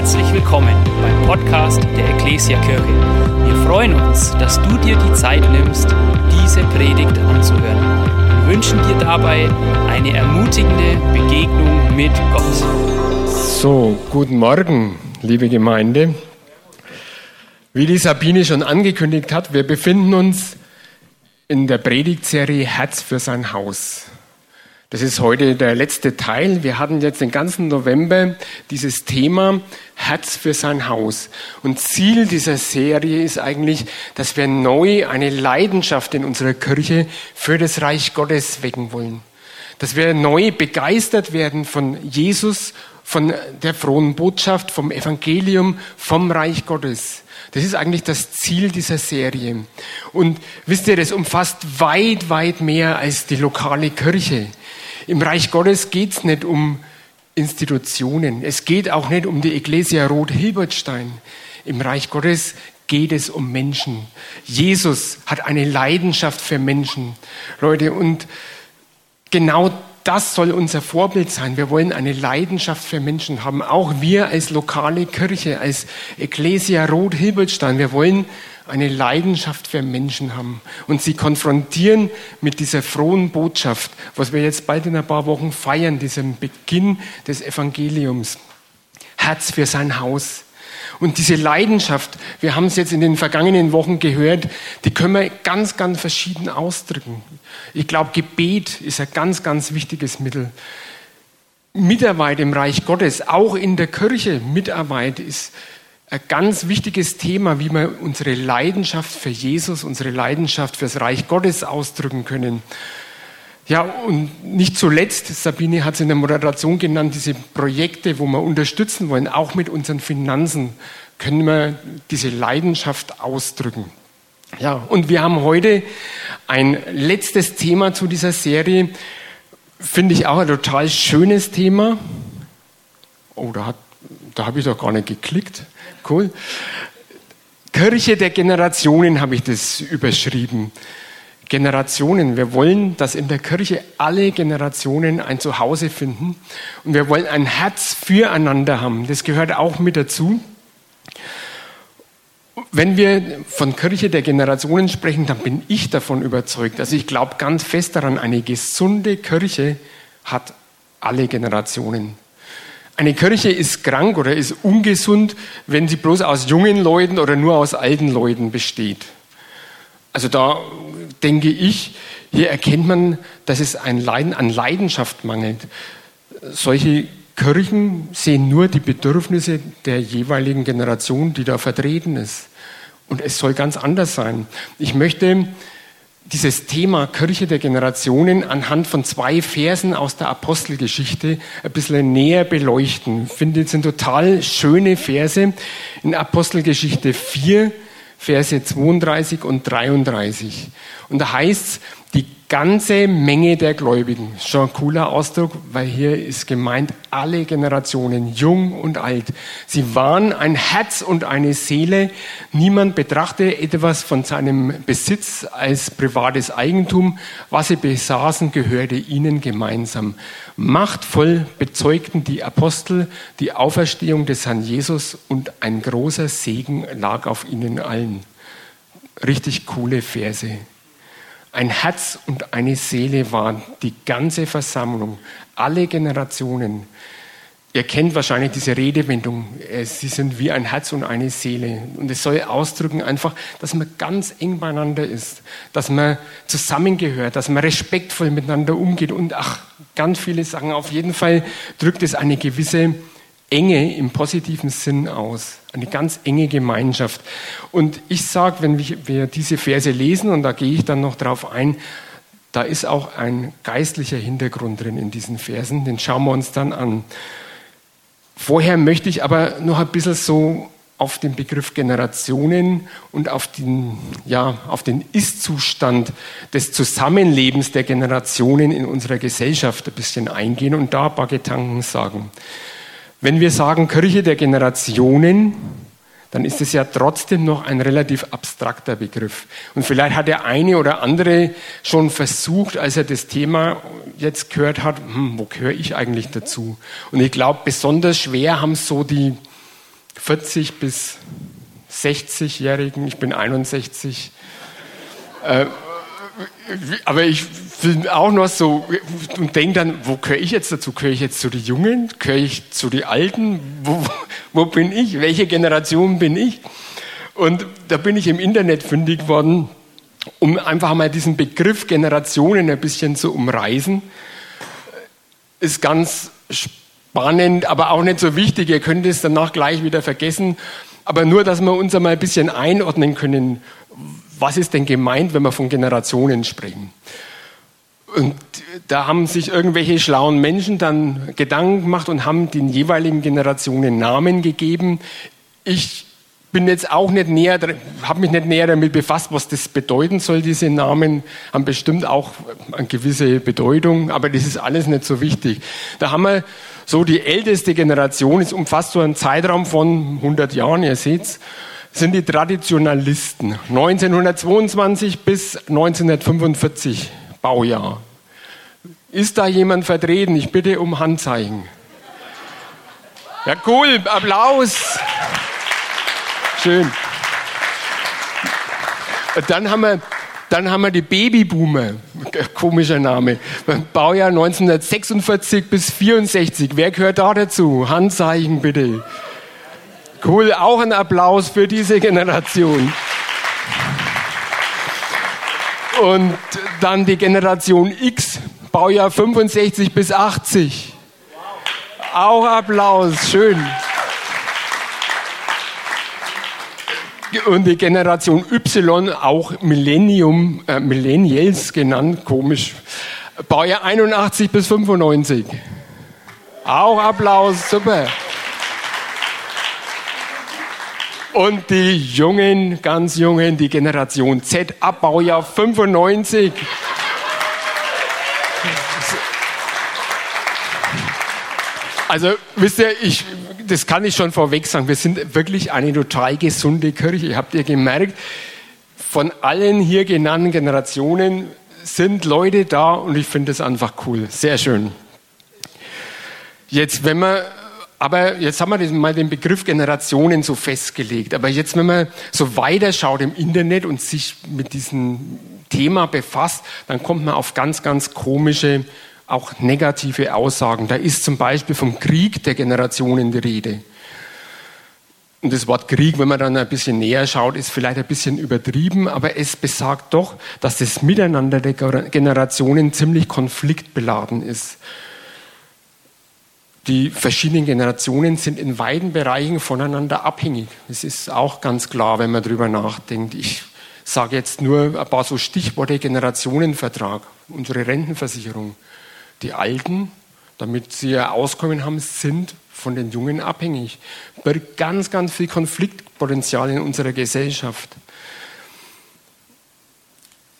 Herzlich willkommen beim Podcast der Ecclesia Kirche. Wir freuen uns, dass du dir die Zeit nimmst, diese Predigt anzuhören. Wir wünschen dir dabei eine ermutigende Begegnung mit Gott. So, guten Morgen, liebe Gemeinde. Wie die Sabine schon angekündigt hat, wir befinden uns in der Predigtserie Herz für sein Haus. Das ist heute der letzte Teil. Wir hatten jetzt den ganzen November dieses Thema Herz für sein Haus. Und Ziel dieser Serie ist eigentlich, dass wir neu eine Leidenschaft in unserer Kirche für das Reich Gottes wecken wollen. Dass wir neu begeistert werden von Jesus, von der frohen Botschaft, vom Evangelium, vom Reich Gottes. Das ist eigentlich das Ziel dieser Serie. Und wisst ihr, das umfasst weit, weit mehr als die lokale Kirche. Im Reich Gottes geht es nicht um Institutionen. Es geht auch nicht um die Ecclesia Rot-Hilbertstein. Im Reich Gottes geht es um Menschen. Jesus hat eine Leidenschaft für Menschen. Leute, und genau das soll unser Vorbild sein. Wir wollen eine Leidenschaft für Menschen haben. Auch wir als lokale Kirche, als Ecclesia Rot-Hilbertstein. Wir wollen eine Leidenschaft für Menschen haben und sie konfrontieren mit dieser frohen Botschaft, was wir jetzt bald in ein paar Wochen feiern, diesem Beginn des Evangeliums. Herz für sein Haus. Und diese Leidenschaft, wir haben es jetzt in den vergangenen Wochen gehört, die können wir ganz, ganz verschieden ausdrücken. Ich glaube, Gebet ist ein ganz, ganz wichtiges Mittel. Mitarbeit im Reich Gottes, auch in der Kirche, Mitarbeit ist ein ganz wichtiges Thema, wie wir unsere Leidenschaft für Jesus, unsere Leidenschaft fürs Reich Gottes ausdrücken können. Ja, und nicht zuletzt, Sabine hat es in der Moderation genannt, diese Projekte, wo wir unterstützen wollen, auch mit unseren Finanzen, können wir diese Leidenschaft ausdrücken. Ja, und wir haben heute ein letztes Thema zu dieser Serie, finde ich auch ein total schönes Thema. Oh, da, da habe ich doch gar nicht geklickt. Cool. Kirche der Generationen habe ich das überschrieben. Generationen. Wir wollen, dass in der Kirche alle Generationen ein Zuhause finden und wir wollen ein Herz füreinander haben. Das gehört auch mit dazu. Wenn wir von Kirche der Generationen sprechen, dann bin ich davon überzeugt. Also ich glaube ganz fest daran, eine gesunde Kirche hat alle Generationen. Eine Kirche ist krank oder ist ungesund, wenn sie bloß aus jungen Leuten oder nur aus alten Leuten besteht. Also da denke ich, hier erkennt man, dass es ein Leiden, an Leidenschaft mangelt. Solche Kirchen sehen nur die Bedürfnisse der jeweiligen Generation, die da vertreten ist. Und es soll ganz anders sein. Ich möchte dieses Thema Kirche der Generationen anhand von zwei Versen aus der Apostelgeschichte ein bisschen näher beleuchten. Ich finde, es sind total schöne Verse in Apostelgeschichte 4, Verse 32 und 33. Und da heißt es, die ganze Menge der Gläubigen. Schon ein cooler Ausdruck, weil hier ist gemeint alle Generationen, jung und alt. Sie waren ein Herz und eine Seele. Niemand betrachte etwas von seinem Besitz als privates Eigentum. Was sie besaßen, gehörte ihnen gemeinsam. Machtvoll bezeugten die Apostel die Auferstehung des Herrn Jesus und ein großer Segen lag auf ihnen allen. Richtig coole Verse. Ein Herz und eine Seele waren die ganze Versammlung, alle Generationen. Ihr kennt wahrscheinlich diese Redewendung, äh, sie sind wie ein Herz und eine Seele. Und es soll ausdrücken einfach, dass man ganz eng beieinander ist, dass man zusammengehört, dass man respektvoll miteinander umgeht. Und ach, ganz viele Sachen. Auf jeden Fall drückt es eine gewisse Enge im positiven Sinn aus, eine ganz enge Gemeinschaft. Und ich sage, wenn wir diese Verse lesen, und da gehe ich dann noch drauf ein, da ist auch ein geistlicher Hintergrund drin in diesen Versen, den schauen wir uns dann an. Vorher möchte ich aber noch ein bisschen so auf den Begriff Generationen und auf den, ja, auf den Ist-Zustand des Zusammenlebens der Generationen in unserer Gesellschaft ein bisschen eingehen und da ein paar Gedanken sagen. Wenn wir sagen Kirche der Generationen, dann ist es ja trotzdem noch ein relativ abstrakter Begriff. Und vielleicht hat der eine oder andere schon versucht, als er das Thema jetzt gehört hat, hm, wo gehöre ich eigentlich dazu? Und ich glaube, besonders schwer haben so die 40 bis 60-Jährigen, ich bin 61. Äh, aber ich bin auch noch so und denke dann, wo gehöre ich jetzt dazu? Gehöre ich jetzt zu den Jungen? Gehöre ich zu den Alten? Wo, wo bin ich? Welche Generation bin ich? Und da bin ich im Internet fündig worden, um einfach mal diesen Begriff Generationen ein bisschen zu umreißen. Ist ganz spannend, aber auch nicht so wichtig. Ihr könnt es danach gleich wieder vergessen. Aber nur, dass wir uns einmal ein bisschen einordnen können, was ist denn gemeint, wenn wir von Generationen sprechen. Und da haben sich irgendwelche schlauen Menschen dann Gedanken gemacht und haben den jeweiligen Generationen Namen gegeben. Ich bin jetzt auch nicht näher, habe mich nicht näher damit befasst, was das bedeuten soll. Diese Namen haben bestimmt auch eine gewisse Bedeutung, aber das ist alles nicht so wichtig. Da haben wir so die älteste Generation, es umfasst so einen Zeitraum von 100 Jahren, ihr seht's, sind die Traditionalisten. 1922 bis 1945 Baujahr. Ist da jemand vertreten? Ich bitte um Handzeichen. Ja, cool, Applaus. Schön. Dann haben wir, dann haben wir die Babyboomer. Komischer Name. Baujahr 1946 bis 64. Wer gehört da dazu? Handzeichen bitte. Cool, auch ein Applaus für diese Generation. Und dann die Generation X, Baujahr 65 bis 80. Auch Applaus, schön. Und die Generation Y, auch Millennium, äh, Millennials genannt, komisch. Baujahr 81 bis 95. Auch Applaus, super. Und die Jungen, ganz Jungen, die Generation Z, Abbaujahr 95. Also, wisst ihr, ich, das kann ich schon vorweg sagen, wir sind wirklich eine total gesunde Kirche. Habt ihr gemerkt, von allen hier genannten Generationen sind Leute da und ich finde das einfach cool. Sehr schön. Jetzt, wenn man aber jetzt haben wir mal den Begriff Generationen so festgelegt. Aber jetzt, wenn man so weiterschaut im Internet und sich mit diesem Thema befasst, dann kommt man auf ganz, ganz komische, auch negative Aussagen. Da ist zum Beispiel vom Krieg der Generationen die Rede. Und das Wort Krieg, wenn man dann ein bisschen näher schaut, ist vielleicht ein bisschen übertrieben, aber es besagt doch, dass das Miteinander der Generationen ziemlich konfliktbeladen ist. Die verschiedenen Generationen sind in weiten Bereichen voneinander abhängig. Das ist auch ganz klar, wenn man darüber nachdenkt. Ich sage jetzt nur ein paar so Stichworte Generationenvertrag, unsere Rentenversicherung. Die Alten, damit sie ein Auskommen haben, sind von den Jungen abhängig. Birgt ganz, ganz viel Konfliktpotenzial in unserer Gesellschaft.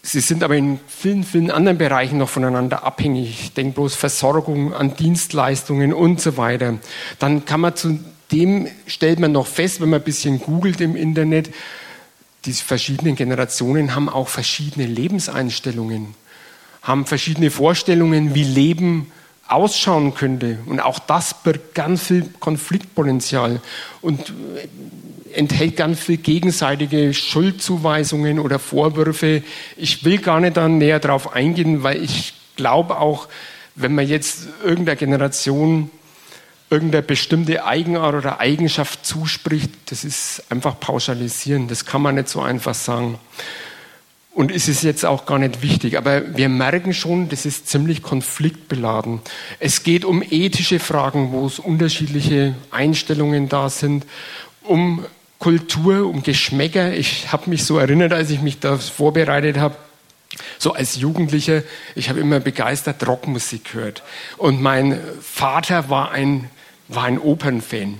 Sie sind aber in vielen, vielen anderen Bereichen noch voneinander abhängig. Ich denke bloß Versorgung an Dienstleistungen und so weiter. Dann kann man zu dem, stellt man noch fest, wenn man ein bisschen googelt im Internet, die verschiedenen Generationen haben auch verschiedene Lebenseinstellungen, haben verschiedene Vorstellungen, wie Leben ausschauen könnte. Und auch das birgt ganz viel Konfliktpotenzial. Und enthält ganz viel gegenseitige Schuldzuweisungen oder Vorwürfe. Ich will gar nicht da näher drauf eingehen, weil ich glaube auch, wenn man jetzt irgendeiner Generation irgendeine bestimmte Eigenart oder Eigenschaft zuspricht, das ist einfach pauschalisieren. Das kann man nicht so einfach sagen. Und es ist jetzt auch gar nicht wichtig, aber wir merken schon, das ist ziemlich konfliktbeladen. Es geht um ethische Fragen, wo es unterschiedliche Einstellungen da sind, um Kultur, um Geschmäcker. Ich habe mich so erinnert, als ich mich da vorbereitet habe, so als Jugendlicher, ich habe immer begeistert Rockmusik gehört. Und mein Vater war ein, war ein Opernfan.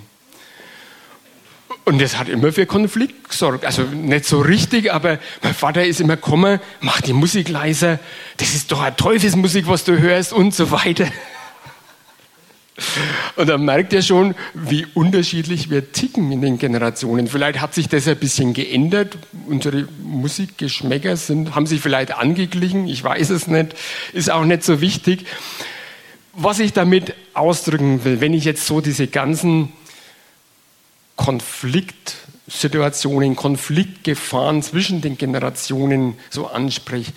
Und das hat immer für Konflikt gesorgt. Also nicht so richtig, aber mein Vater ist immer gekommen, mach die Musik leiser, das ist doch eine Teufelsmusik, was du hörst und so weiter. Und dann merkt ihr schon, wie unterschiedlich wir ticken in den Generationen. Vielleicht hat sich das ein bisschen geändert. Unsere Musikgeschmäcker sind, haben sich vielleicht angeglichen. Ich weiß es nicht. Ist auch nicht so wichtig. Was ich damit ausdrücken will, wenn ich jetzt so diese ganzen Konfliktsituationen, Konfliktgefahren zwischen den Generationen so anspricht.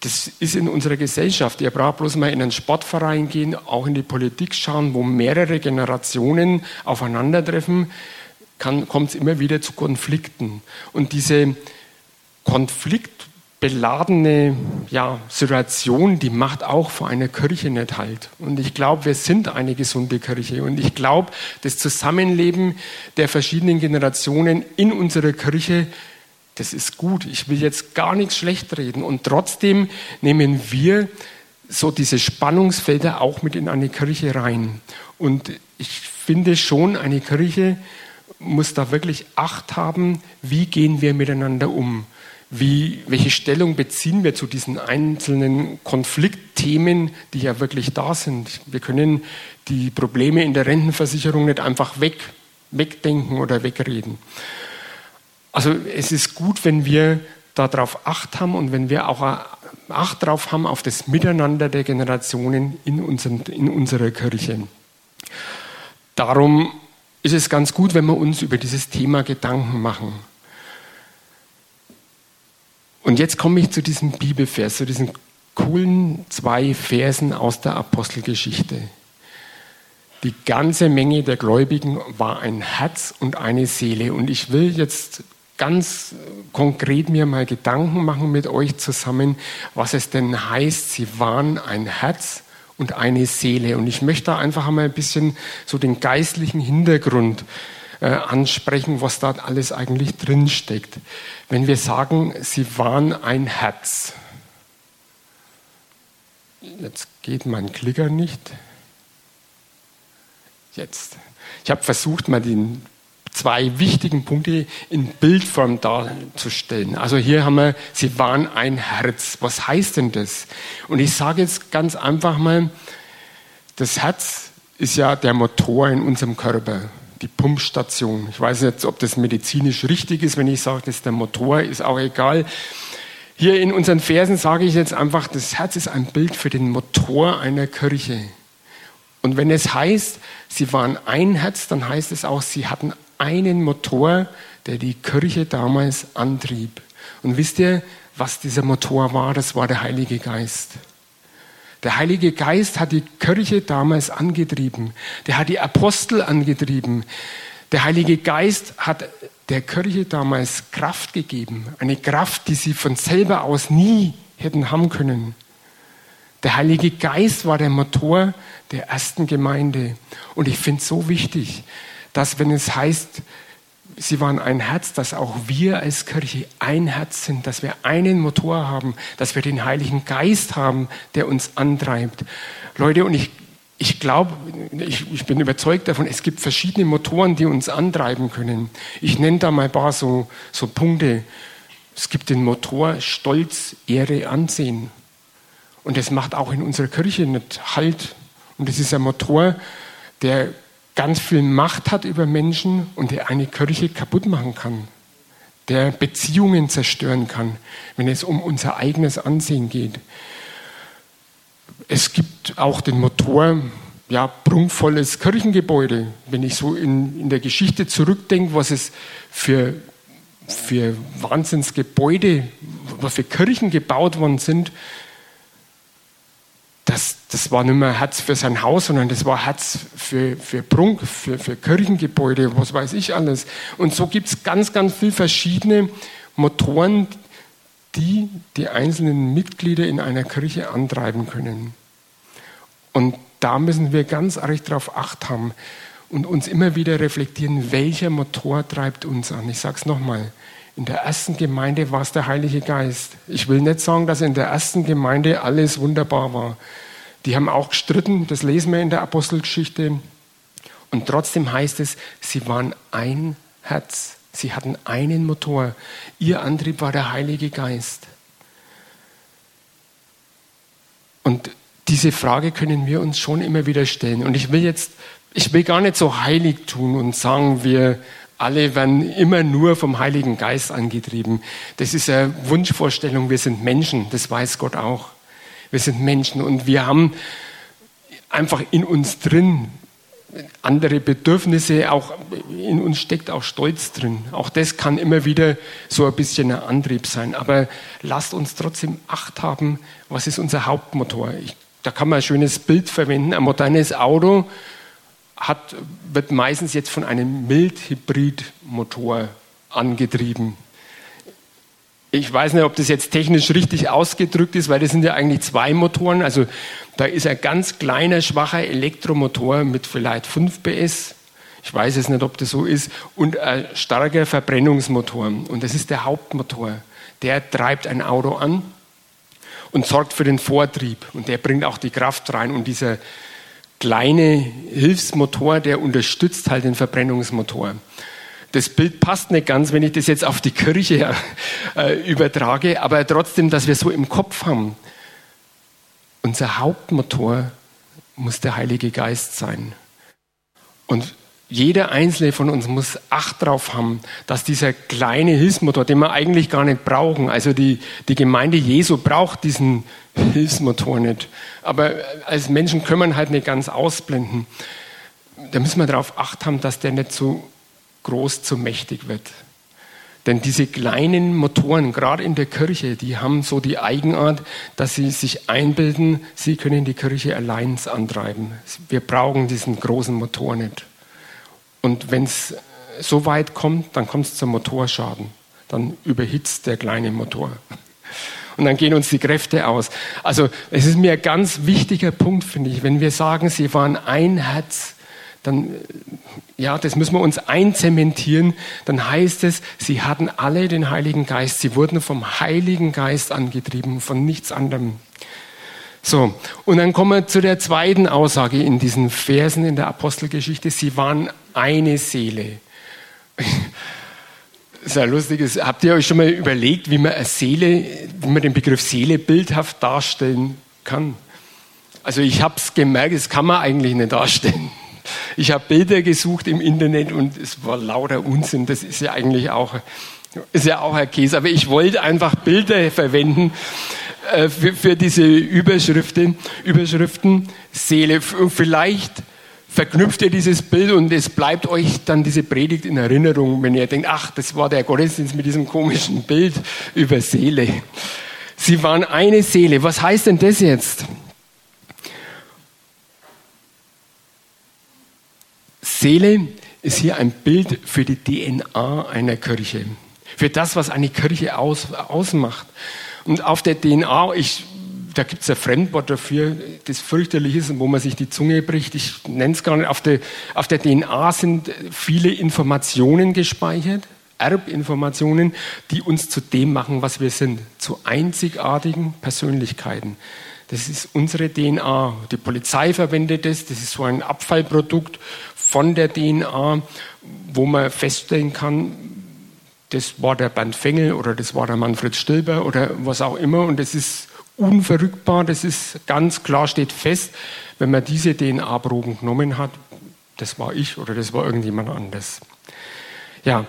Das ist in unserer Gesellschaft. Ihr braucht bloß mal in einen Sportverein gehen, auch in die Politik schauen, wo mehrere Generationen aufeinandertreffen, kommt es immer wieder zu Konflikten. Und diese konfliktbeladene ja, Situation, die macht auch vor einer Kirche nicht halt. Und ich glaube, wir sind eine gesunde Kirche. Und ich glaube, das Zusammenleben der verschiedenen Generationen in unserer Kirche das ist gut. Ich will jetzt gar nichts schlecht reden. Und trotzdem nehmen wir so diese Spannungsfelder auch mit in eine Kirche rein. Und ich finde schon, eine Kirche muss da wirklich Acht haben, wie gehen wir miteinander um. Wie, welche Stellung beziehen wir zu diesen einzelnen Konfliktthemen, die ja wirklich da sind? Wir können die Probleme in der Rentenversicherung nicht einfach weg, wegdenken oder wegreden. Also es ist gut, wenn wir darauf Acht haben und wenn wir auch Acht darauf haben auf das Miteinander der Generationen in, unseren, in unserer Kirche. Darum ist es ganz gut, wenn wir uns über dieses Thema Gedanken machen. Und jetzt komme ich zu diesem Bibelvers, zu diesen coolen zwei Versen aus der Apostelgeschichte. Die ganze Menge der Gläubigen war ein Herz und eine Seele. Und ich will jetzt ganz konkret mir mal Gedanken machen mit euch zusammen, was es denn heißt, sie waren ein Herz und eine Seele. Und ich möchte einfach einmal ein bisschen so den geistlichen Hintergrund äh, ansprechen, was da alles eigentlich drinsteckt. Wenn wir sagen, sie waren ein Herz. Jetzt geht mein Klicker nicht. Jetzt. Ich habe versucht, mal den zwei wichtigen Punkte in Bildform darzustellen. Also hier haben wir, sie waren ein Herz. Was heißt denn das? Und ich sage jetzt ganz einfach mal, das Herz ist ja der Motor in unserem Körper, die Pumpstation. Ich weiß nicht, ob das medizinisch richtig ist, wenn ich sage, das ist der Motor, ist auch egal. Hier in unseren Versen sage ich jetzt einfach, das Herz ist ein Bild für den Motor einer Kirche. Und wenn es heißt, sie waren ein Herz, dann heißt es auch, sie hatten einen Motor, der die Kirche damals antrieb. Und wisst ihr, was dieser Motor war? Das war der Heilige Geist. Der Heilige Geist hat die Kirche damals angetrieben. Der hat die Apostel angetrieben. Der Heilige Geist hat der Kirche damals Kraft gegeben. Eine Kraft, die sie von selber aus nie hätten haben können. Der Heilige Geist war der Motor der ersten Gemeinde. Und ich finde es so wichtig, dass wenn es heißt, sie waren ein Herz, dass auch wir als Kirche ein Herz sind, dass wir einen Motor haben, dass wir den Heiligen Geist haben, der uns antreibt. Leute, und ich, ich glaube, ich, ich bin überzeugt davon, es gibt verschiedene Motoren, die uns antreiben können. Ich nenne da mal ein paar so, so Punkte. Es gibt den Motor Stolz, Ehre, Ansehen. Und das macht auch in unserer Kirche nicht Halt. Und das ist ein Motor, der ganz viel Macht hat über Menschen und der eine Kirche kaputt machen kann, der Beziehungen zerstören kann, wenn es um unser eigenes Ansehen geht. Es gibt auch den Motor, ja, prunkvolles Kirchengebäude. Wenn ich so in, in der Geschichte zurückdenke, was es für, für Wahnsinnsgebäude, was für Kirchen gebaut worden sind, das, das war nicht mehr Herz für sein Haus, sondern das war Herz für, für Prunk, für, für Kirchengebäude, was weiß ich alles. Und so gibt es ganz, ganz viele verschiedene Motoren, die die einzelnen Mitglieder in einer Kirche antreiben können. Und da müssen wir ganz arg darauf acht haben und uns immer wieder reflektieren, welcher Motor treibt uns an. Ich sage es nochmal. In der ersten Gemeinde war es der Heilige Geist. Ich will nicht sagen, dass in der ersten Gemeinde alles wunderbar war. Die haben auch gestritten, das lesen wir in der Apostelgeschichte. Und trotzdem heißt es, sie waren ein Herz. Sie hatten einen Motor. Ihr Antrieb war der Heilige Geist. Und diese Frage können wir uns schon immer wieder stellen. Und ich will jetzt, ich will gar nicht so heilig tun und sagen, wir alle werden immer nur vom Heiligen Geist angetrieben. Das ist eine Wunschvorstellung. Wir sind Menschen, das weiß Gott auch. Wir sind Menschen und wir haben einfach in uns drin andere Bedürfnisse, auch in uns steckt auch Stolz drin. Auch das kann immer wieder so ein bisschen ein Antrieb sein. Aber lasst uns trotzdem Acht haben, was ist unser Hauptmotor? Ich, da kann man ein schönes Bild verwenden. Ein modernes Auto hat, wird meistens jetzt von einem Mild-Hybrid-Motor angetrieben. Ich weiß nicht, ob das jetzt technisch richtig ausgedrückt ist, weil das sind ja eigentlich zwei Motoren. Also da ist ein ganz kleiner, schwacher Elektromotor mit vielleicht 5 PS. Ich weiß es nicht, ob das so ist. Und ein starker Verbrennungsmotor. Und das ist der Hauptmotor. Der treibt ein Auto an und sorgt für den Vortrieb. Und der bringt auch die Kraft rein. Und dieser kleine Hilfsmotor, der unterstützt halt den Verbrennungsmotor das Bild passt nicht ganz, wenn ich das jetzt auf die Kirche äh, übertrage, aber trotzdem, dass wir so im Kopf haben, unser Hauptmotor muss der Heilige Geist sein. Und jeder einzelne von uns muss Acht darauf haben, dass dieser kleine Hilfsmotor, den wir eigentlich gar nicht brauchen, also die, die Gemeinde Jesu braucht diesen Hilfsmotor nicht. Aber als Menschen können wir halt nicht ganz ausblenden. Da müssen wir darauf Acht haben, dass der nicht so groß zu mächtig wird. Denn diese kleinen Motoren, gerade in der Kirche, die haben so die Eigenart, dass sie sich einbilden, sie können die Kirche allein antreiben. Wir brauchen diesen großen Motor nicht. Und wenn es so weit kommt, dann kommt es zum Motorschaden. Dann überhitzt der kleine Motor. Und dann gehen uns die Kräfte aus. Also es ist mir ein ganz wichtiger Punkt, finde ich, wenn wir sagen, sie waren ein Herz, dann, ja, das müssen wir uns einzementieren, dann heißt es, sie hatten alle den Heiligen Geist, sie wurden vom Heiligen Geist angetrieben, von nichts anderem. So, und dann kommen wir zu der zweiten Aussage in diesen Versen in der Apostelgeschichte, sie waren eine Seele. Lustig ist, habt ihr euch schon mal überlegt, wie man eine Seele, wie man den Begriff Seele bildhaft darstellen kann? Also ich habe es gemerkt, das kann man eigentlich nicht darstellen. Ich habe Bilder gesucht im Internet und es war lauter Unsinn. Das ist ja eigentlich auch, ist ja auch ein Käse. Aber ich wollte einfach Bilder verwenden äh, für, für, diese Überschriften, Überschriften Seele. Vielleicht verknüpft ihr dieses Bild und es bleibt euch dann diese Predigt in Erinnerung, wenn ihr denkt, ach, das war der Gottesdienst mit diesem komischen Bild über Seele. Sie waren eine Seele. Was heißt denn das jetzt? Seele ist hier ein Bild für die DNA einer Kirche, für das, was eine Kirche aus, ausmacht. Und auf der DNA, ich, da gibt es ein Fremdwort dafür, das fürchterlich ist, wo man sich die Zunge bricht. Ich nenne es gar nicht. Auf der, auf der DNA sind viele Informationen gespeichert, Erbinformationen, die uns zu dem machen, was wir sind, zu einzigartigen Persönlichkeiten. Das ist unsere DNA. Die Polizei verwendet es. Das ist so ein Abfallprodukt von der DNA, wo man feststellen kann, das war der Bernd Fengel oder das war der Manfred Stilber oder was auch immer. Und das ist unverrückbar, das ist ganz klar, steht fest, wenn man diese DNA-Proben genommen hat, das war ich oder das war irgendjemand anders. Ja,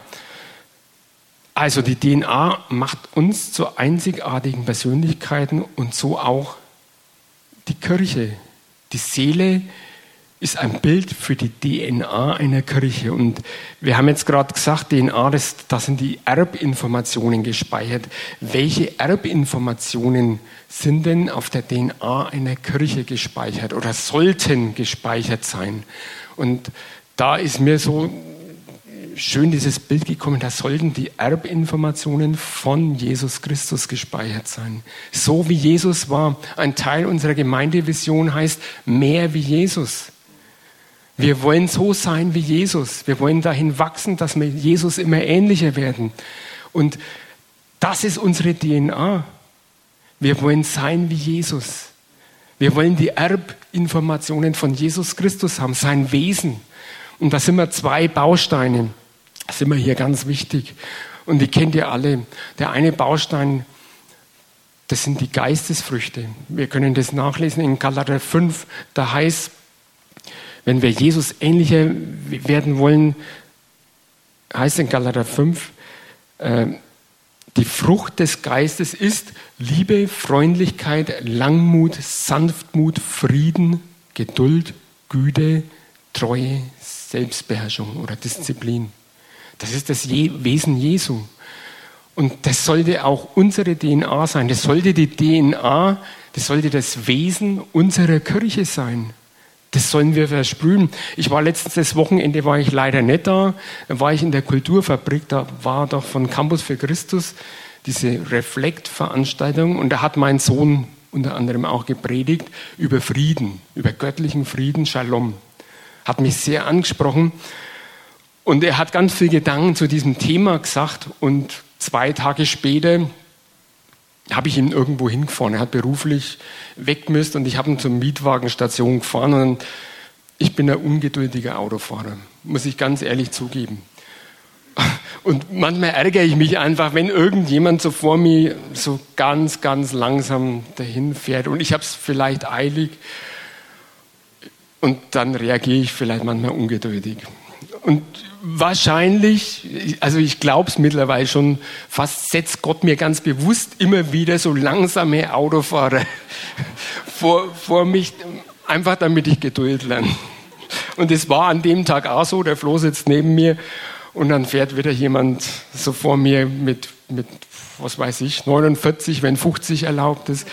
also die DNA macht uns zu einzigartigen Persönlichkeiten und so auch die Kirche. Die Seele ist ein Bild für die DNA einer Kirche. Und wir haben jetzt gerade gesagt, DNA, das, da sind die Erbinformationen gespeichert. Welche Erbinformationen sind denn auf der DNA einer Kirche gespeichert oder sollten gespeichert sein? Und da ist mir so schön dieses Bild gekommen, da sollten die Erbinformationen von Jesus Christus gespeichert sein. So wie Jesus war. Ein Teil unserer Gemeindevision heißt mehr wie Jesus. Wir wollen so sein wie Jesus. Wir wollen dahin wachsen, dass wir Jesus immer ähnlicher werden. Und das ist unsere DNA. Wir wollen sein wie Jesus. Wir wollen die Erbinformationen von Jesus Christus haben, sein Wesen. Und da sind wir zwei Bausteine. Das sind wir hier ganz wichtig. Und die kennt ihr alle. Der eine Baustein, das sind die Geistesfrüchte. Wir können das nachlesen in Galater 5. Da heißt, wenn wir Jesus ähnlicher werden wollen, heißt in Galater 5, äh, die Frucht des Geistes ist Liebe, Freundlichkeit, Langmut, Sanftmut, Frieden, Geduld, Güte, Treue, Selbstbeherrschung oder Disziplin. Das ist das Wesen Jesu. Und das sollte auch unsere DNA sein. Das sollte die DNA, das sollte das Wesen unserer Kirche sein. Das sollen wir versprühen. Ich war letztens das Wochenende, war ich leider nicht da. War ich in der Kulturfabrik, da war doch von Campus für Christus diese Reflekt-Veranstaltung und da hat mein Sohn unter anderem auch gepredigt über Frieden, über göttlichen Frieden, Shalom. Hat mich sehr angesprochen und er hat ganz viel Gedanken zu diesem Thema gesagt und zwei Tage später habe ich ihn irgendwo hingefahren. Er hat beruflich weg müsst und ich habe ihn zur Mietwagenstation gefahren und ich bin ein ungeduldiger Autofahrer, muss ich ganz ehrlich zugeben. Und manchmal ärgere ich mich einfach, wenn irgendjemand so vor mir so ganz, ganz langsam dahin fährt und ich habe es vielleicht eilig und dann reagiere ich vielleicht manchmal ungeduldig. Und wahrscheinlich, also ich glaube es mittlerweile schon, fast setzt Gott mir ganz bewusst immer wieder so langsame Autofahrer vor, vor mich, einfach damit ich Geduld lerne. Und es war an dem Tag auch so, der Flo sitzt neben mir und dann fährt wieder jemand so vor mir mit, mit was weiß ich, 49, wenn 50 erlaubt ist.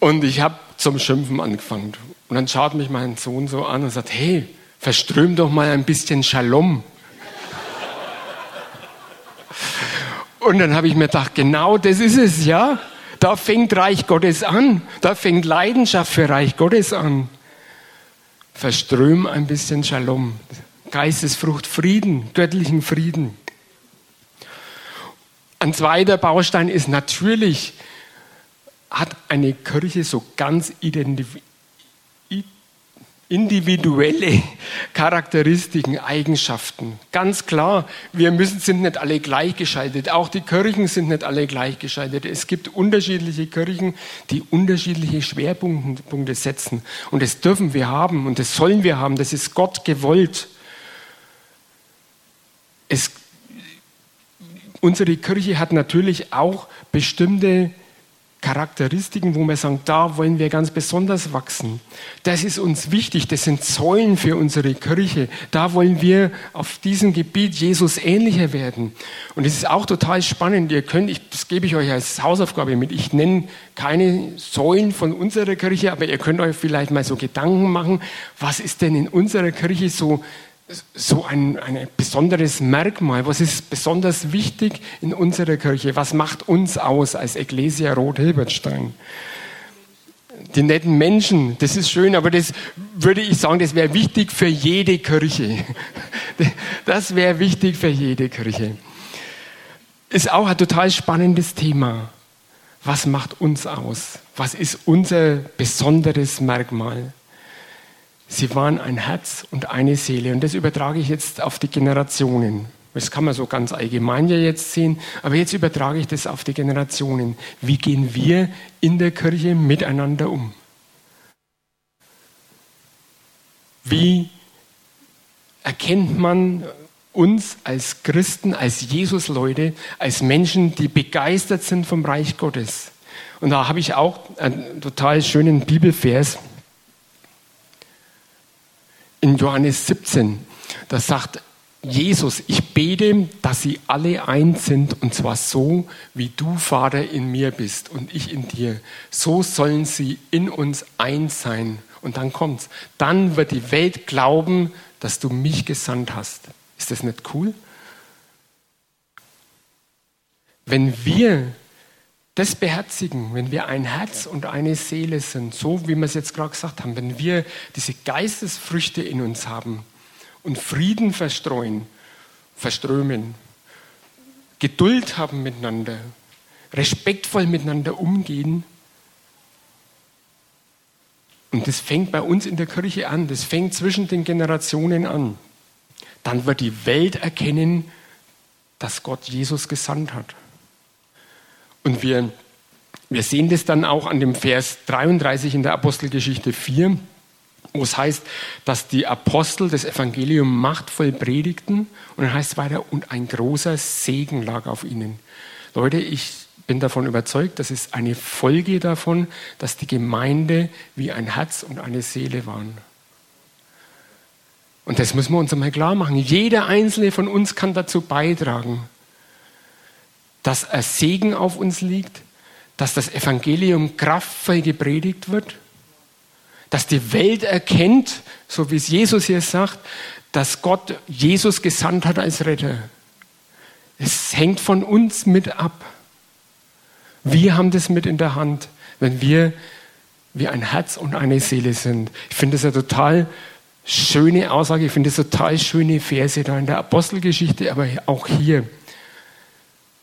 Und ich habe zum Schimpfen angefangen. Und dann schaut mich mein Sohn so an und sagt, hey, verström doch mal ein bisschen Shalom. Und dann habe ich mir gedacht, genau das ist es, ja. Da fängt Reich Gottes an. Da fängt Leidenschaft für Reich Gottes an. Verström ein bisschen Shalom. Geistesfrucht, Frieden, göttlichen Frieden. Ein zweiter Baustein ist natürlich, hat eine Kirche so ganz individuelle Charakteristiken, Eigenschaften. Ganz klar, wir müssen, sind nicht alle gleichgeschaltet. Auch die Kirchen sind nicht alle gleichgeschaltet. Es gibt unterschiedliche Kirchen, die unterschiedliche Schwerpunkte setzen. Und das dürfen wir haben und das sollen wir haben. Das ist Gott gewollt. Es, unsere Kirche hat natürlich auch bestimmte Charakteristiken, wo wir sagen, da wollen wir ganz besonders wachsen. Das ist uns wichtig, das sind Säulen für unsere Kirche. Da wollen wir auf diesem Gebiet Jesus ähnlicher werden. Und es ist auch total spannend. Ihr könnt, ich, das gebe ich euch als Hausaufgabe mit. Ich nenne keine Säulen von unserer Kirche, aber ihr könnt euch vielleicht mal so Gedanken machen, was ist denn in unserer Kirche so so ein, ein besonderes Merkmal? Was ist besonders wichtig in unserer Kirche? Was macht uns aus als Ecclesia Rot-Hilbertstein? Die netten Menschen, das ist schön, aber das würde ich sagen, das wäre wichtig für jede Kirche. Das wäre wichtig für jede Kirche. Ist auch ein total spannendes Thema. Was macht uns aus? Was ist unser besonderes Merkmal? Sie waren ein Herz und eine Seele. Und das übertrage ich jetzt auf die Generationen. Das kann man so ganz allgemein ja jetzt sehen, aber jetzt übertrage ich das auf die Generationen. Wie gehen wir in der Kirche miteinander um? Wie erkennt man uns als Christen, als Jesus-Leute, als Menschen, die begeistert sind vom Reich Gottes? Und da habe ich auch einen total schönen Bibelvers in Johannes 17. Da sagt Jesus, ich bete, dass sie alle eins sind, und zwar so, wie du, Vater, in mir bist und ich in dir. So sollen sie in uns eins sein. Und dann kommt's. Dann wird die Welt glauben, dass du mich gesandt hast. Ist das nicht cool? Wenn wir das beherzigen, wenn wir ein Herz und eine Seele sind, so wie wir es jetzt gerade gesagt haben, wenn wir diese Geistesfrüchte in uns haben und Frieden verstreuen, verströmen, Geduld haben miteinander, respektvoll miteinander umgehen, und das fängt bei uns in der Kirche an, das fängt zwischen den Generationen an, dann wird die Welt erkennen, dass Gott Jesus gesandt hat. Und wir, wir sehen das dann auch an dem Vers 33 in der Apostelgeschichte 4, wo es heißt, dass die Apostel das Evangelium machtvoll predigten. Und dann heißt es weiter, und ein großer Segen lag auf ihnen. Leute, ich bin davon überzeugt, das ist eine Folge davon, dass die Gemeinde wie ein Herz und eine Seele waren. Und das müssen wir uns einmal klar machen. Jeder einzelne von uns kann dazu beitragen, dass ein Segen auf uns liegt, dass das Evangelium kraftvoll gepredigt wird, dass die Welt erkennt, so wie es Jesus hier sagt, dass Gott Jesus gesandt hat als Retter. Es hängt von uns mit ab. Wir haben das mit in der Hand, wenn wir wie ein Herz und eine Seele sind. Ich finde das eine total schöne Aussage, ich finde das total schöne Verse da in der Apostelgeschichte, aber auch hier,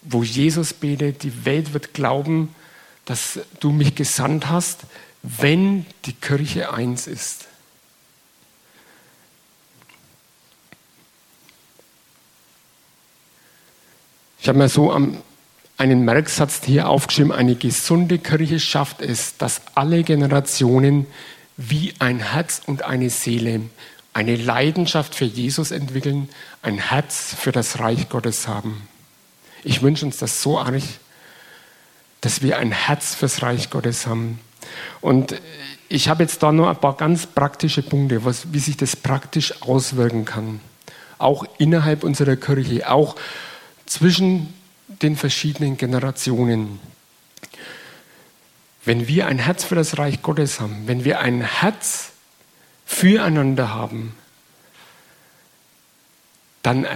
wo Jesus betet, die Welt wird glauben, dass du mich gesandt hast, wenn die Kirche eins ist. Ich habe mir so einen Merksatz hier aufgeschrieben, eine gesunde Kirche schafft es, dass alle Generationen wie ein Herz und eine Seele eine Leidenschaft für Jesus entwickeln, ein Herz für das Reich Gottes haben. Ich wünsche uns das so arg, dass wir ein Herz fürs Reich Gottes haben. Und ich habe jetzt da nur ein paar ganz praktische Punkte, was, wie sich das praktisch auswirken kann. Auch innerhalb unserer Kirche, auch zwischen den verschiedenen Generationen. Wenn wir ein Herz für das Reich Gottes haben, wenn wir ein Herz füreinander haben, dann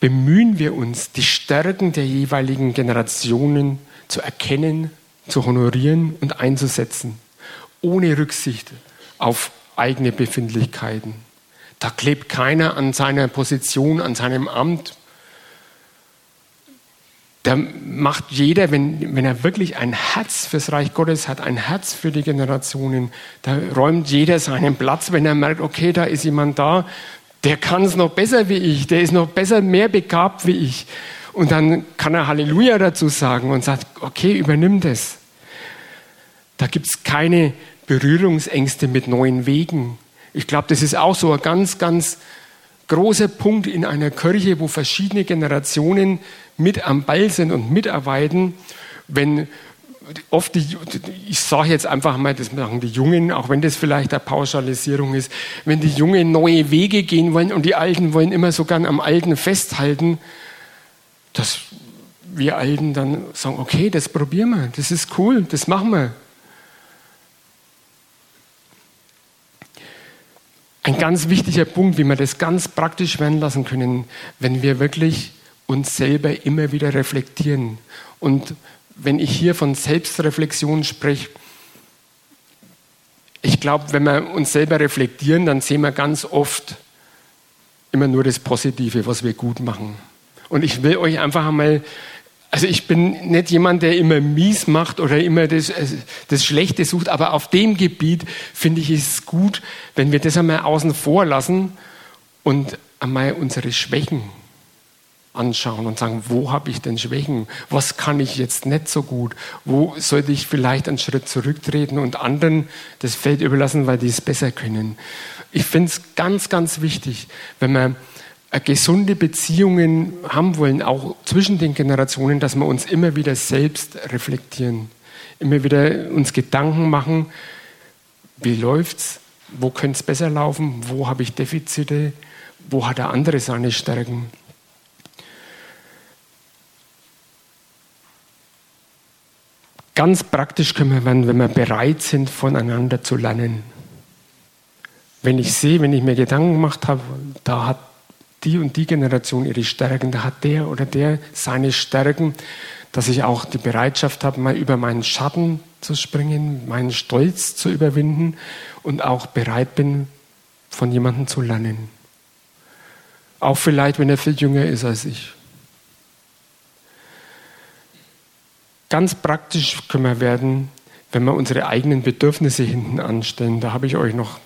bemühen wir uns, die Stärken der jeweiligen Generationen zu erkennen, zu honorieren und einzusetzen, ohne Rücksicht auf eigene Befindlichkeiten. Da klebt keiner an seiner Position, an seinem Amt, da macht jeder, wenn, wenn er wirklich ein Herz fürs Reich Gottes hat, ein Herz für die Generationen, da räumt jeder seinen Platz, wenn er merkt, okay, da ist jemand da, der kann es noch besser wie ich, der ist noch besser, mehr begabt wie ich. Und dann kann er Halleluja dazu sagen und sagt, okay, übernimm das. Da gibt es keine Berührungsängste mit neuen Wegen. Ich glaube, das ist auch so ein ganz, ganz großer Punkt in einer Kirche, wo verschiedene Generationen mit am Ball sind und mitarbeiten, wenn oft die, ich sage jetzt einfach mal, das machen die Jungen, auch wenn das vielleicht eine Pauschalisierung ist, wenn die Jungen neue Wege gehen wollen und die Alten wollen immer so gern am Alten festhalten, dass wir Alten dann sagen, okay, das probieren wir, das ist cool, das machen wir. Ein ganz wichtiger Punkt, wie wir das ganz praktisch werden lassen können, wenn wir wirklich uns selber immer wieder reflektieren. Und wenn ich hier von Selbstreflexion spreche, ich glaube, wenn wir uns selber reflektieren, dann sehen wir ganz oft immer nur das Positive, was wir gut machen. Und ich will euch einfach einmal also ich bin nicht jemand, der immer mies macht oder immer das, äh, das Schlechte sucht, aber auf dem Gebiet finde ich es gut, wenn wir das einmal außen vor lassen und einmal unsere Schwächen anschauen und sagen, wo habe ich denn Schwächen? Was kann ich jetzt nicht so gut? Wo sollte ich vielleicht einen Schritt zurücktreten und anderen das Feld überlassen, weil die es besser können? Ich finde es ganz, ganz wichtig, wenn man äh, gesunde Beziehungen haben wollen, auch zwischen den Generationen, dass wir uns immer wieder selbst reflektieren, immer wieder uns Gedanken machen, wie läuft's, wo könnte es besser laufen, wo habe ich Defizite, wo hat der andere seine Stärken. Ganz praktisch können wir werden, wenn wir bereit sind, voneinander zu lernen. Wenn ich sehe, wenn ich mir Gedanken gemacht habe, da hat die und die Generation ihre Stärken, da hat der oder der seine Stärken, dass ich auch die Bereitschaft habe, mal über meinen Schatten zu springen, meinen Stolz zu überwinden und auch bereit bin, von jemandem zu lernen. Auch vielleicht, wenn er viel jünger ist als ich. Ganz praktisch können wir werden, wenn wir unsere eigenen Bedürfnisse hinten anstellen. Da habe ich euch noch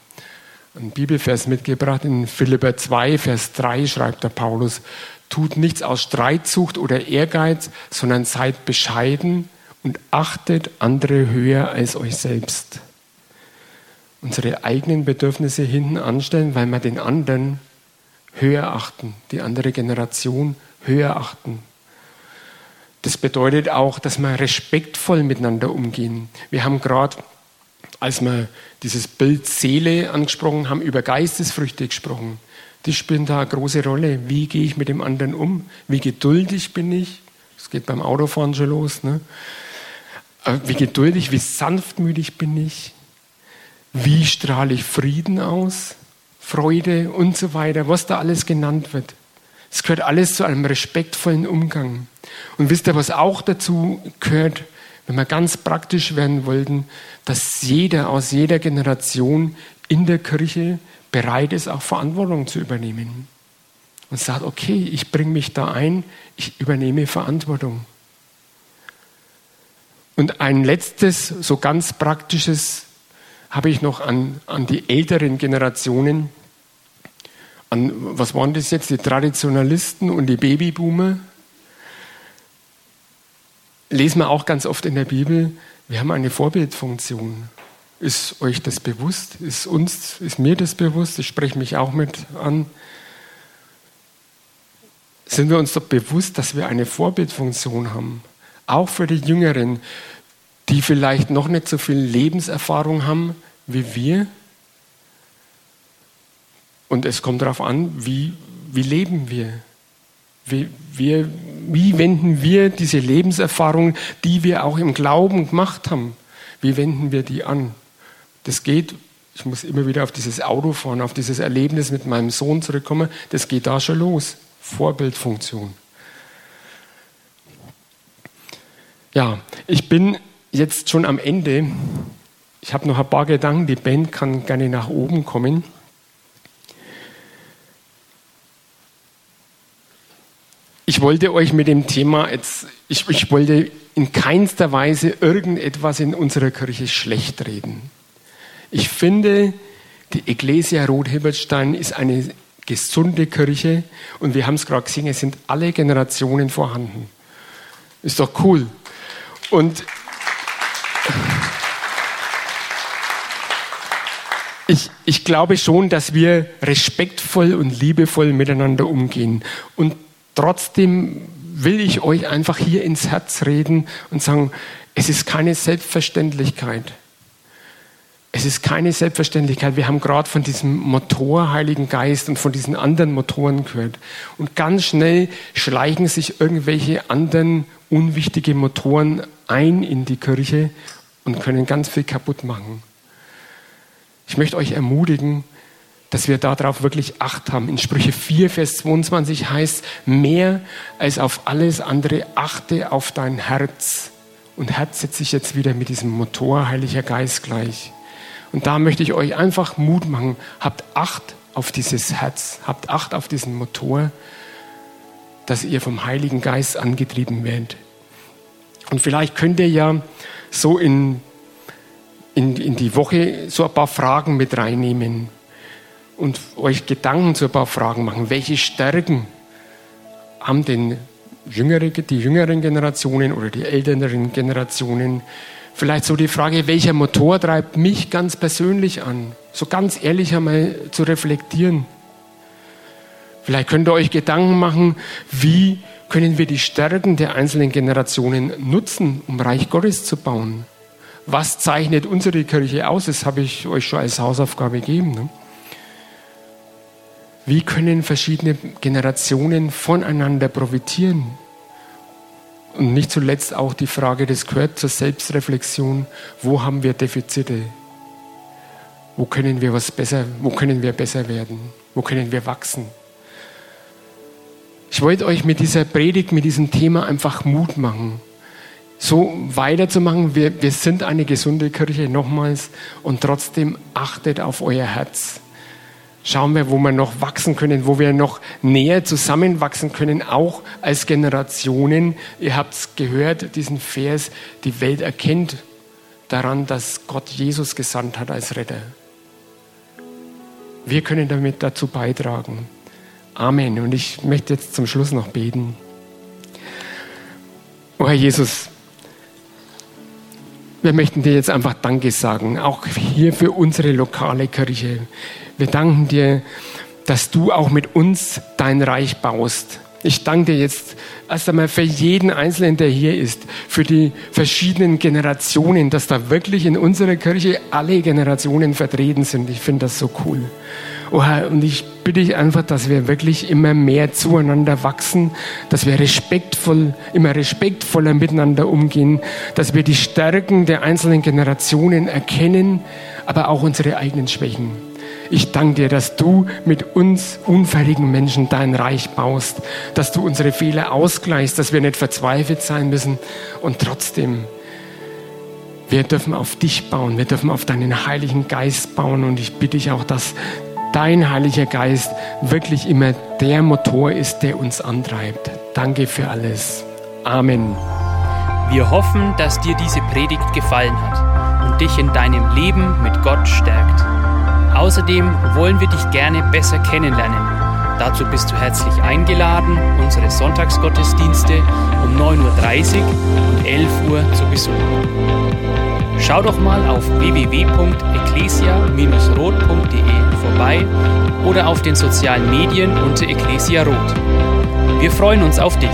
einen Bibelvers mitgebracht. In Philipper 2, Vers 3 schreibt der Paulus, tut nichts aus Streitsucht oder Ehrgeiz, sondern seid bescheiden und achtet andere höher als euch selbst. Unsere eigenen Bedürfnisse hinten anstellen, weil wir den anderen höher achten, die andere Generation höher achten. Das bedeutet auch, dass wir respektvoll miteinander umgehen. Wir haben gerade, als wir dieses Bild Seele angesprochen haben, über Geistesfrüchte gesprochen. Die spielen da eine große Rolle. Wie gehe ich mit dem anderen um? Wie geduldig bin ich? Das geht beim Autofahren schon los. Ne? Äh, wie geduldig, wie sanftmütig bin ich? Wie strahle ich Frieden aus? Freude und so weiter, was da alles genannt wird. Es gehört alles zu einem respektvollen Umgang. Und wisst ihr, was auch dazu gehört, wenn wir ganz praktisch werden wollten, dass jeder aus jeder Generation in der Kirche bereit ist, auch Verantwortung zu übernehmen. Und sagt, okay, ich bringe mich da ein, ich übernehme Verantwortung. Und ein letztes, so ganz praktisches habe ich noch an, an die älteren Generationen, an, was waren das jetzt, die Traditionalisten und die Babyboomer. Lesen wir auch ganz oft in der Bibel, wir haben eine Vorbildfunktion. Ist euch das bewusst? Ist uns, ist mir das bewusst? Ich spreche mich auch mit an. Sind wir uns doch bewusst, dass wir eine Vorbildfunktion haben? Auch für die Jüngeren, die vielleicht noch nicht so viel Lebenserfahrung haben wie wir. Und es kommt darauf an, wie, wie leben wir? Wie, wir? wie wenden wir diese Lebenserfahrung, die wir auch im Glauben gemacht haben, wie wenden wir die an? Das geht, ich muss immer wieder auf dieses Auto fahren, auf dieses Erlebnis mit meinem Sohn zurückkommen, das geht da schon los. Vorbildfunktion. Ja, ich bin jetzt schon am Ende. Ich habe noch ein paar Gedanken, die Band kann gerne nach oben kommen. Ich wollte euch mit dem Thema jetzt, ich, ich wollte in keinster Weise irgendetwas in unserer Kirche schlecht reden. Ich finde, die Ecclesia Rothilbertstein ist eine gesunde Kirche und wir haben es gerade gesehen, es sind alle Generationen vorhanden. Ist doch cool. Und ich, ich glaube schon, dass wir respektvoll und liebevoll miteinander umgehen. Und trotzdem will ich euch einfach hier ins Herz reden und sagen, es ist keine Selbstverständlichkeit. Es ist keine Selbstverständlichkeit. Wir haben gerade von diesem Motor Heiligen Geist und von diesen anderen Motoren gehört. Und ganz schnell schleichen sich irgendwelche anderen unwichtige Motoren ein in die Kirche und können ganz viel kaputt machen. Ich möchte euch ermutigen, dass wir darauf wirklich Acht haben. In Sprüche 4, Vers 22 heißt, mehr als auf alles andere achte auf dein Herz. Und Herz setze ich jetzt wieder mit diesem Motor Heiliger Geist gleich. Und da möchte ich euch einfach Mut machen. Habt Acht auf dieses Herz, habt Acht auf diesen Motor, dass ihr vom Heiligen Geist angetrieben werdet. Und vielleicht könnt ihr ja so in, in, in die Woche so ein paar Fragen mit reinnehmen und euch Gedanken zu ein paar Fragen machen. Welche Stärken haben denn jüngere, die jüngeren Generationen oder die älteren Generationen? Vielleicht so die Frage, welcher Motor treibt mich ganz persönlich an? So ganz ehrlich einmal zu reflektieren. Vielleicht könnt ihr euch Gedanken machen, wie können wir die Stärken der einzelnen Generationen nutzen, um Reich Gottes zu bauen? Was zeichnet unsere Kirche aus? Das habe ich euch schon als Hausaufgabe gegeben. Ne? Wie können verschiedene Generationen voneinander profitieren? Und nicht zuletzt auch die Frage, das gehört zur Selbstreflexion, wo haben wir Defizite? Wo können wir was besser, wo können wir besser werden? Wo können wir wachsen? Ich wollte euch mit dieser Predigt, mit diesem Thema einfach Mut machen, so weiterzumachen. Wir, wir sind eine gesunde Kirche nochmals und trotzdem achtet auf euer Herz schauen wir, wo wir noch wachsen können, wo wir noch näher zusammenwachsen können, auch als Generationen. Ihr habt es gehört, diesen Vers, die Welt erkennt daran, dass Gott Jesus gesandt hat als Retter. Wir können damit dazu beitragen. Amen. Und ich möchte jetzt zum Schluss noch beten. Oh Herr Jesus, wir möchten dir jetzt einfach Danke sagen, auch hier für unsere lokale Kirche. Wir danken dir, dass du auch mit uns dein Reich baust. Ich danke dir jetzt erst einmal für jeden Einzelnen, der hier ist, für die verschiedenen Generationen, dass da wirklich in unserer Kirche alle Generationen vertreten sind. Ich finde das so cool. Oh und ich bitte dich einfach, dass wir wirklich immer mehr zueinander wachsen, dass wir respektvoll, immer respektvoller miteinander umgehen, dass wir die Stärken der einzelnen Generationen erkennen, aber auch unsere eigenen Schwächen. Ich danke dir, dass du mit uns unfertigen Menschen dein Reich baust, dass du unsere Fehler ausgleichst, dass wir nicht verzweifelt sein müssen und trotzdem wir dürfen auf dich bauen, wir dürfen auf deinen Heiligen Geist bauen und ich bitte dich auch, dass dein Heiliger Geist wirklich immer der Motor ist, der uns antreibt. Danke für alles. Amen. Wir hoffen, dass dir diese Predigt gefallen hat und dich in deinem Leben mit Gott stärkt. Außerdem wollen wir dich gerne besser kennenlernen. Dazu bist du herzlich eingeladen, unsere Sonntagsgottesdienste um 9.30 Uhr und 11 Uhr zu besuchen. Schau doch mal auf www.ecclesia-rot.de vorbei oder auf den sozialen Medien unter Ecclesia Rot. Wir freuen uns auf dich.